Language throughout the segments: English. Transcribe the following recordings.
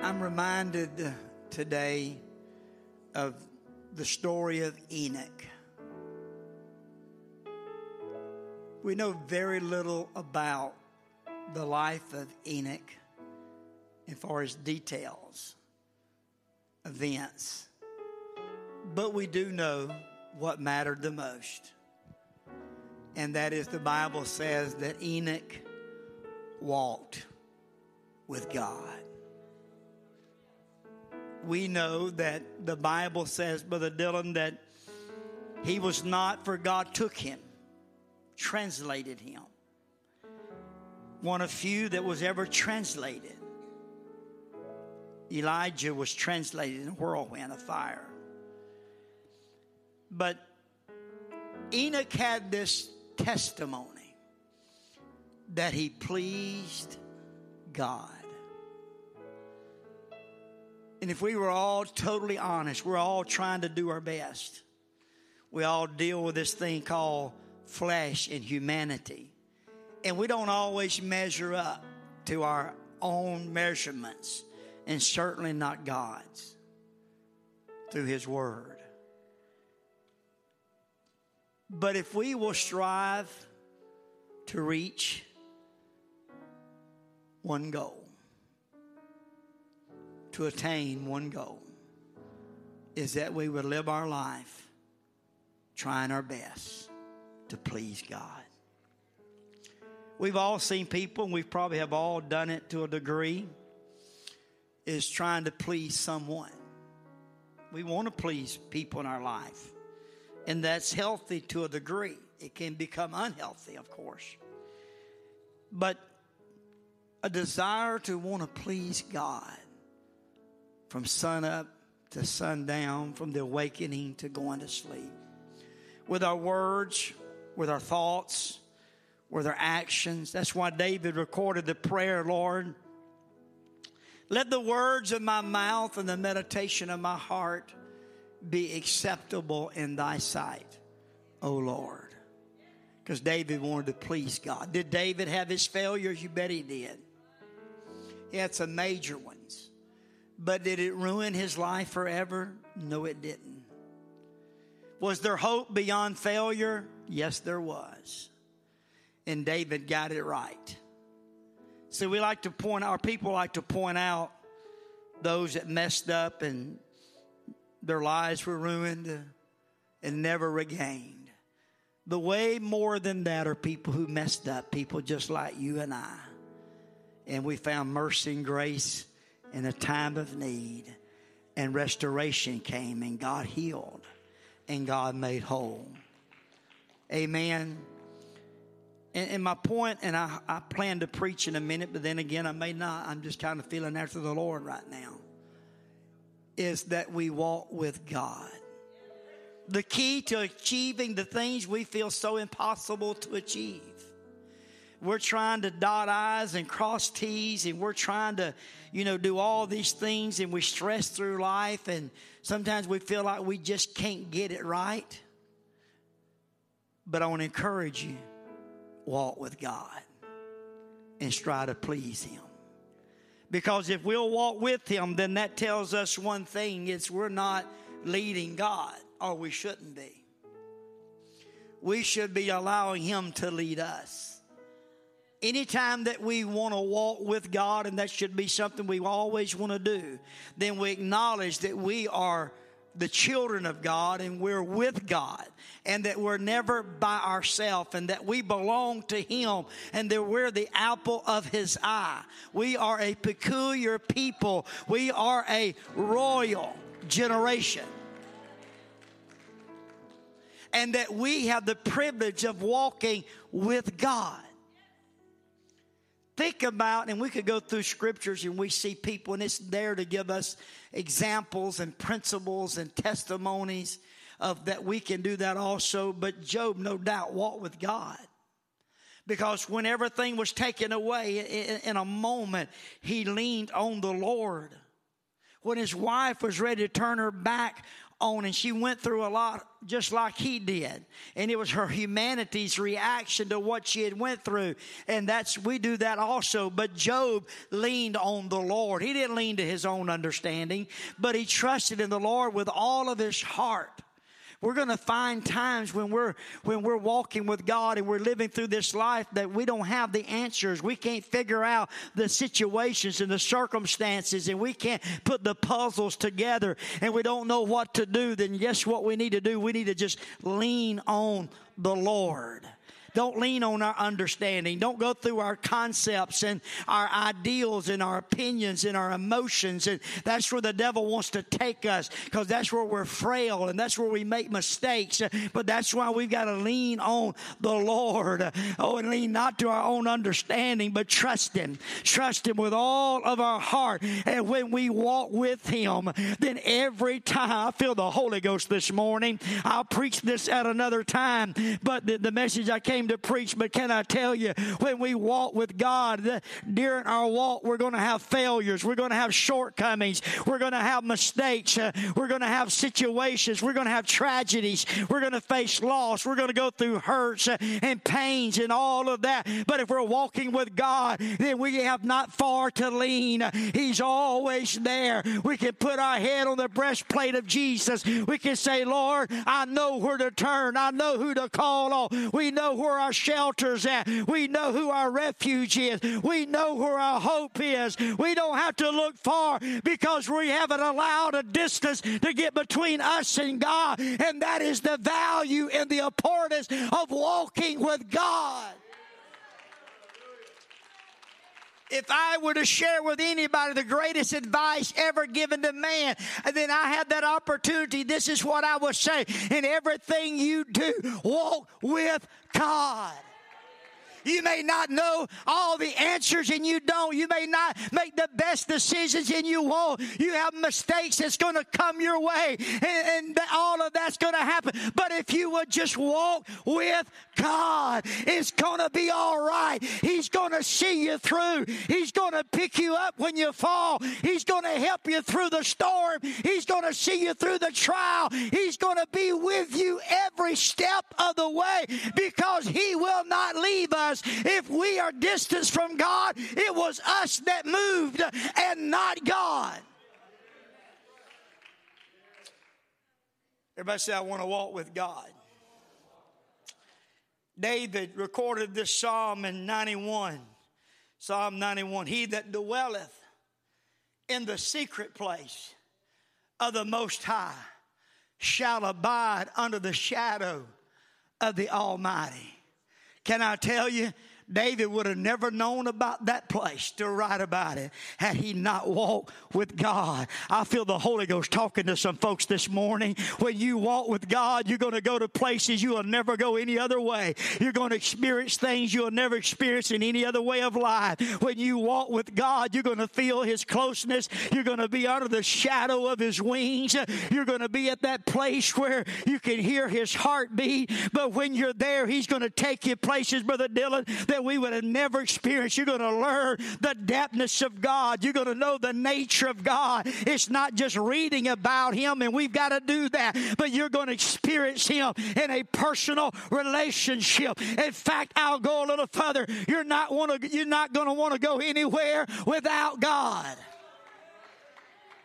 I'm reminded today of the story of Enoch. We know very little about the life of Enoch as far as details, events. But we do know what mattered the most. And that is the Bible says that Enoch walked with God. We know that the Bible says, Brother Dylan, that he was not, for God took him, translated him. One of few that was ever translated. Elijah was translated in a whirlwind of fire. But Enoch had this testimony that he pleased God. And if we were all totally honest, we're all trying to do our best. We all deal with this thing called flesh and humanity. And we don't always measure up to our own measurements, and certainly not God's through His Word. But if we will strive to reach one goal, to attain one goal, is that we would live our life trying our best to please God. We've all seen people, and we probably have all done it to a degree, is trying to please someone. We want to please people in our life and that's healthy to a degree. It can become unhealthy, of course. But a desire to want to please God from sun up to sundown, from the awakening to going to sleep. With our words, with our thoughts, with our actions. That's why David recorded the prayer, Lord. Let the words of my mouth and the meditation of my heart be acceptable in thy sight, O Lord. Because David wanted to please God. Did David have his failures? You bet he did. He had some major ones. But did it ruin his life forever? No, it didn't. Was there hope beyond failure? Yes, there was. And David got it right. So we like to point, our people like to point out those that messed up and their lives were ruined and never regained. But way more than that are people who messed up, people just like you and I. And we found mercy and grace in a time of need. And restoration came, and God healed, and God made whole. Amen. And, and my point, and I, I plan to preach in a minute, but then again, I may not. I'm just kind of feeling after the Lord right now is that we walk with God. The key to achieving the things we feel so impossible to achieve. We're trying to dot I's and cross T's, and we're trying to, you know, do all these things, and we stress through life, and sometimes we feel like we just can't get it right. But I want to encourage you walk with God and strive to please Him. Because if we'll walk with him, then that tells us one thing it's we're not leading God, or we shouldn't be. We should be allowing him to lead us. Anytime that we want to walk with God, and that should be something we always want to do, then we acknowledge that we are the children of God and we're with God and that we're never by ourselves and that we belong to Him and that we're the apple of His eye. We are a peculiar people. We are a royal generation. And that we have the privilege of walking with God think about, and we could go through scriptures and we see people, and it's there to give us examples and principles and testimonies of that we can do that also. But Job, no doubt, walked with God. Because when everything was taken away in a moment, he leaned on the Lord. when his wife was ready to turn her back on and she went through a lot just like he did. And it was her humanity's reaction to what she had went through. And that's we do that also. But Job leaned on the lord. He didn't lean to his own understanding but he trusted in the lord with all of his heart we're going to find times when we're when we're walking with God and we're living through this life that we don't have the answers. We can't figure out the situations and the circumstances and we can't put the puzzles together and we don't know what to do. Then guess what we need to do? We need to just lean on the Lord. Don't lean on our understanding. Don't go through our concepts and our ideals and our opinions and our emotions. And that's where the devil wants to take us because that's where we're frail and that's where we make mistakes. But that's why we've got to lean on the Lord. Oh, and lean not to our own understanding, but trust Him. Trust Him with all of our heart. And when we walk with Him, then every time I feel the Holy Ghost this morning, I'll preach this at another time. But the, the message I came came to preach, but can I tell you, when we walk with God, during our walk, we're going to have failures. We're going to have shortcomings. We're going to have mistakes. Uh, we're going to have situations. We're going to have tragedies. We're going to face loss. We're going to go through hurts uh, and pains and all of that. But if we're walking with God, then we have not far to lean. He's always there. We can put our head on the breastplate of Jesus. We can say, Lord, I know where to turn. I know who to call on. We know where where our shelter's at. We know who our refuge is. We know where our hope is. We don't have to look far because we haven't allowed a distance to get between us and God. And that is the value and the importance of walking with God. If I were to share with anybody the greatest advice ever given to man, and then I had that opportunity. This is what I would say. In everything you do, walk with God. You may not know all the answers and you don't. You may not make the best decisions and you won't. You have mistakes that's going to come your way and, and all of that's going to happen. But if you would just walk with God, it's going to be all right. He's going to see you through. He's going to pick you up when you fall. He's going to help you through the storm. He's going to see you through the trial. He's going to be with you every step of the way because He will not leave us us. If we are distanced from God, it was us that moved and not God. Everybody say, I want to walk with God. David recorded this psalm in 91. Psalm 91 He that dwelleth in the secret place of the Most High shall abide under the shadow of the Almighty. Can I tell you, David would have never known about that place to write about it had he not walked with God. I feel the Holy Ghost talking to some folks this morning. When you walk with God, you're going to go to places you will never go any other way. You're going to experience things you'll never experience in any other way of life. When you walk with God, you're going to feel His closeness. You're going to be under the shadow of His wings. You're going to be at that place where you can hear His heartbeat. But when you're there, He's going to take you places, Brother Dylan, that that we would have never experienced. You're going to learn the depthness of God. You're going to know the nature of God. It's not just reading about Him, and we've got to do that, but you're going to experience Him in a personal relationship. In fact, I'll go a little further. You're not want to. You're not going to want to go anywhere without God.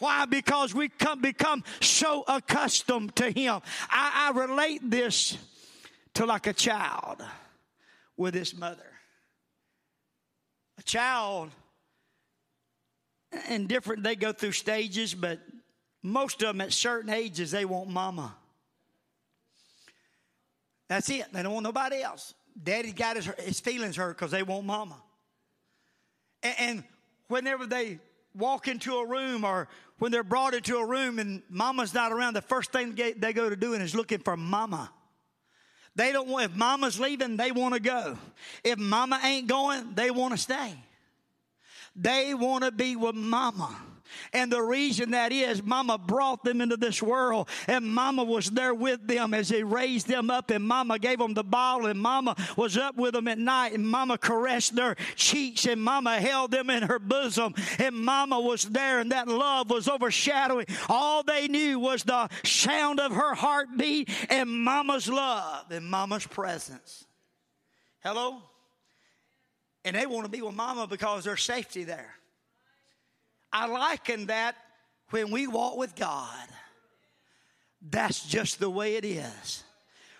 Why? Because we come, become so accustomed to Him. I, I relate this to like a child with his mother child and different they go through stages but most of them at certain ages they want mama. That's it. They don't want nobody else. Daddy got his, his feelings hurt because they want mama. And, and whenever they walk into a room or when they're brought into a room and mama's not around the first thing they go to doing is looking for mama they don't want, if mama's leaving, they want to go. If mama ain't going, they want to stay. They want to be with mama. And the reason that is, Mama brought them into this world, and Mama was there with them as they raised them up, and Mama gave them the bottle, and Mama was up with them at night, and Mama caressed their cheeks, and Mama held them in her bosom, and Mama was there, and that love was overshadowing. All they knew was the sound of her heartbeat and Mama's love and Mama's presence. Hello? And they want to be with Mama because there's safety there. I liken that when we walk with God. That's just the way it is.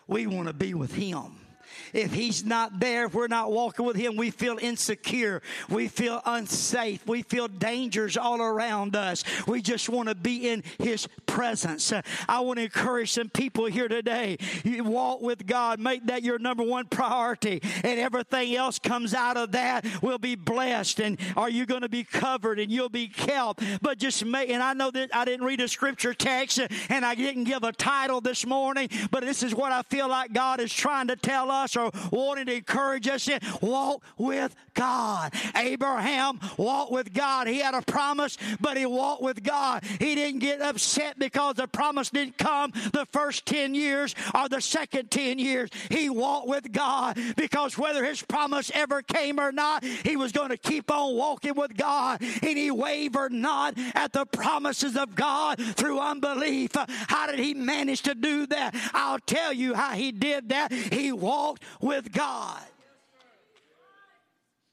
We want to be with Him. If He's not there, if we're not walking with Him, we feel insecure. We feel unsafe. We feel dangers all around us. We just want to be in His presence. I want to encourage some people here today. You walk with God, make that your number one priority, and everything else comes out of that We'll be blessed. And are you going to be covered and you'll be kept? But just make, and I know that I didn't read a scripture text and I didn't give a title this morning, but this is what I feel like God is trying to tell us or wanting to encourage us in. Walk with God. Abraham walked with God. He had a promise, but he walked with God. He didn't get upset because the promise didn't come the first 10 years or the second 10 years. He walked with God because whether his promise ever came or not, he was going to keep on walking with God. And he wavered not at the promises of God through unbelief. How did he manage to do that? I'll tell you how he did that. He walked with God.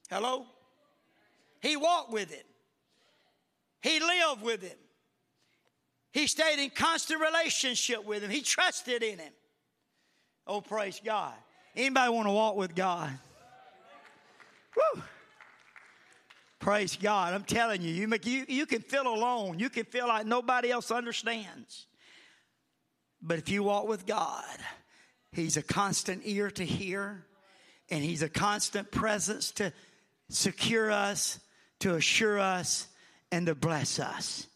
Hello? He walked with it. He lived with him. He stayed in constant relationship with him. He trusted in him. Oh, praise God. Anybody want to walk with God? Woo. Praise God. I'm telling you, you, make, you, you can feel alone. You can feel like nobody else understands. But if you walk with God, He's a constant ear to hear, and He's a constant presence to secure us, to assure us, and to bless us.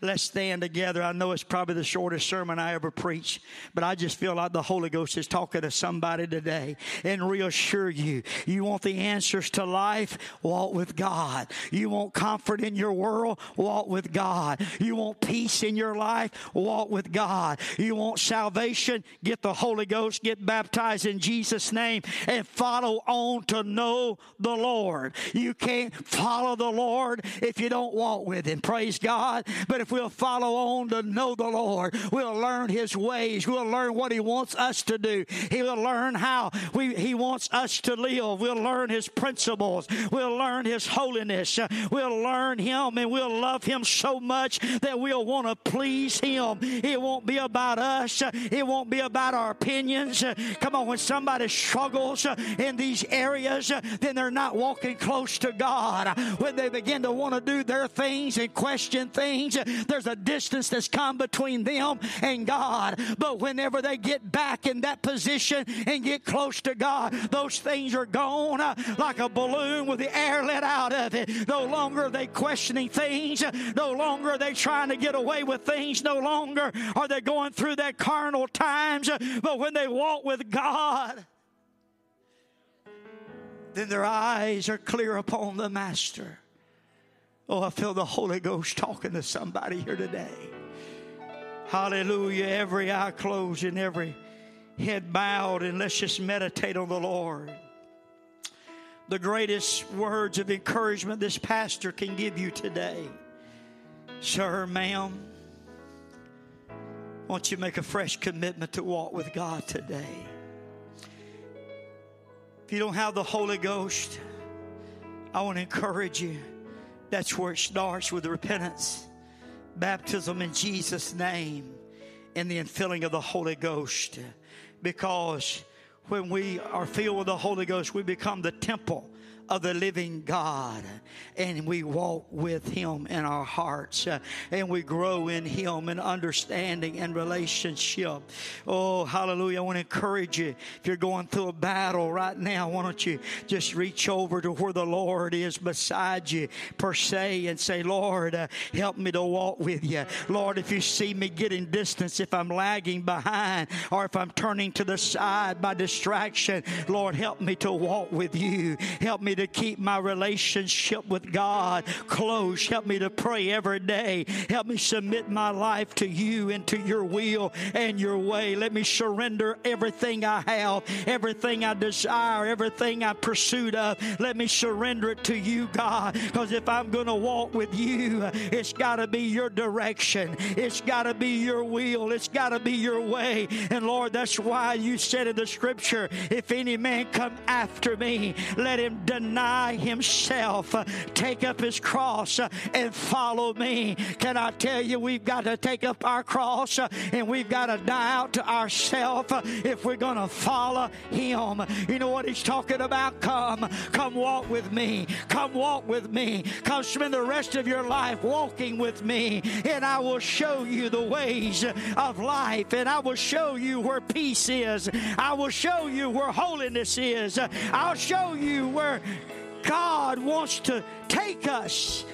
Let's stand together. I know it's probably the shortest sermon I ever preached, but I just feel like the Holy Ghost is talking to somebody today and reassure you. You want the answers to life? Walk with God. You want comfort in your world? Walk with God. You want peace in your life? Walk with God. You want salvation? Get the Holy Ghost. Get baptized in Jesus' name and follow on to know the Lord. You can't follow the Lord if you don't walk with Him. Praise God. But if we'll follow on to know the Lord. We'll learn His ways. We'll learn what He wants us to do. He will learn how we, He wants us to live. We'll learn His principles. We'll learn His holiness. We'll learn Him and we'll love Him so much that we'll want to please Him. It won't be about us. It won't be about our opinions. Come on, when somebody struggles in these areas, then they're not walking close to God. When they begin to want to do their things and question things, there's a distance that's come between them and God. But whenever they get back in that position and get close to God, those things are gone uh, like a balloon with the air let out of it. No longer are they questioning things. No longer are they trying to get away with things. No longer are they going through that carnal times. But when they walk with God, then their eyes are clear upon the Master. Oh, I feel the Holy Ghost talking to somebody here today. Hallelujah. Every eye closed and every head bowed, and let's just meditate on the Lord. The greatest words of encouragement this pastor can give you today. Sir, ma'am, won't you make a fresh commitment to walk with God today? If you don't have the Holy Ghost, I want to encourage you that's where it starts with repentance, baptism in Jesus' name, and the infilling of the Holy Ghost. Because when we are filled with the Holy Ghost, we become the temple of the living God. And we walk with Him in our hearts. Uh, and we grow in Him in understanding and relationship. Oh, hallelujah. I want to encourage you. If you're going through a battle right now, why don't you just reach over to where the Lord is beside you, per se, and say, Lord, uh, help me to walk with you. Lord, if you see me getting distance, if I'm lagging behind, or if I'm turning to the side by distraction, Lord, help me to walk with you. Help me to keep my relationship with God close. Help me to pray every day. Help me submit my life to you and to your will and your way. Let me surrender everything I have, everything I desire, everything I pursued of. Let me surrender it to you, God. Because if I'm going to walk with you, it's got to be your direction. It's got to be your will. It's got to be your way. And Lord, that's why you said in the scripture, if any man come after me, let him deny himself, uh, take up his cross, uh, and follow me. Can I tell you, we've got to take up our cross uh, and we've got to die out to ourselves if we're going to follow him. You know what he's talking about? Come, come walk with me. Come walk with me. Come spend the rest of your life walking with me, and I will show you the ways of life, and I will show you where peace is. I will show you where holiness is. I'll show you where God wants to take us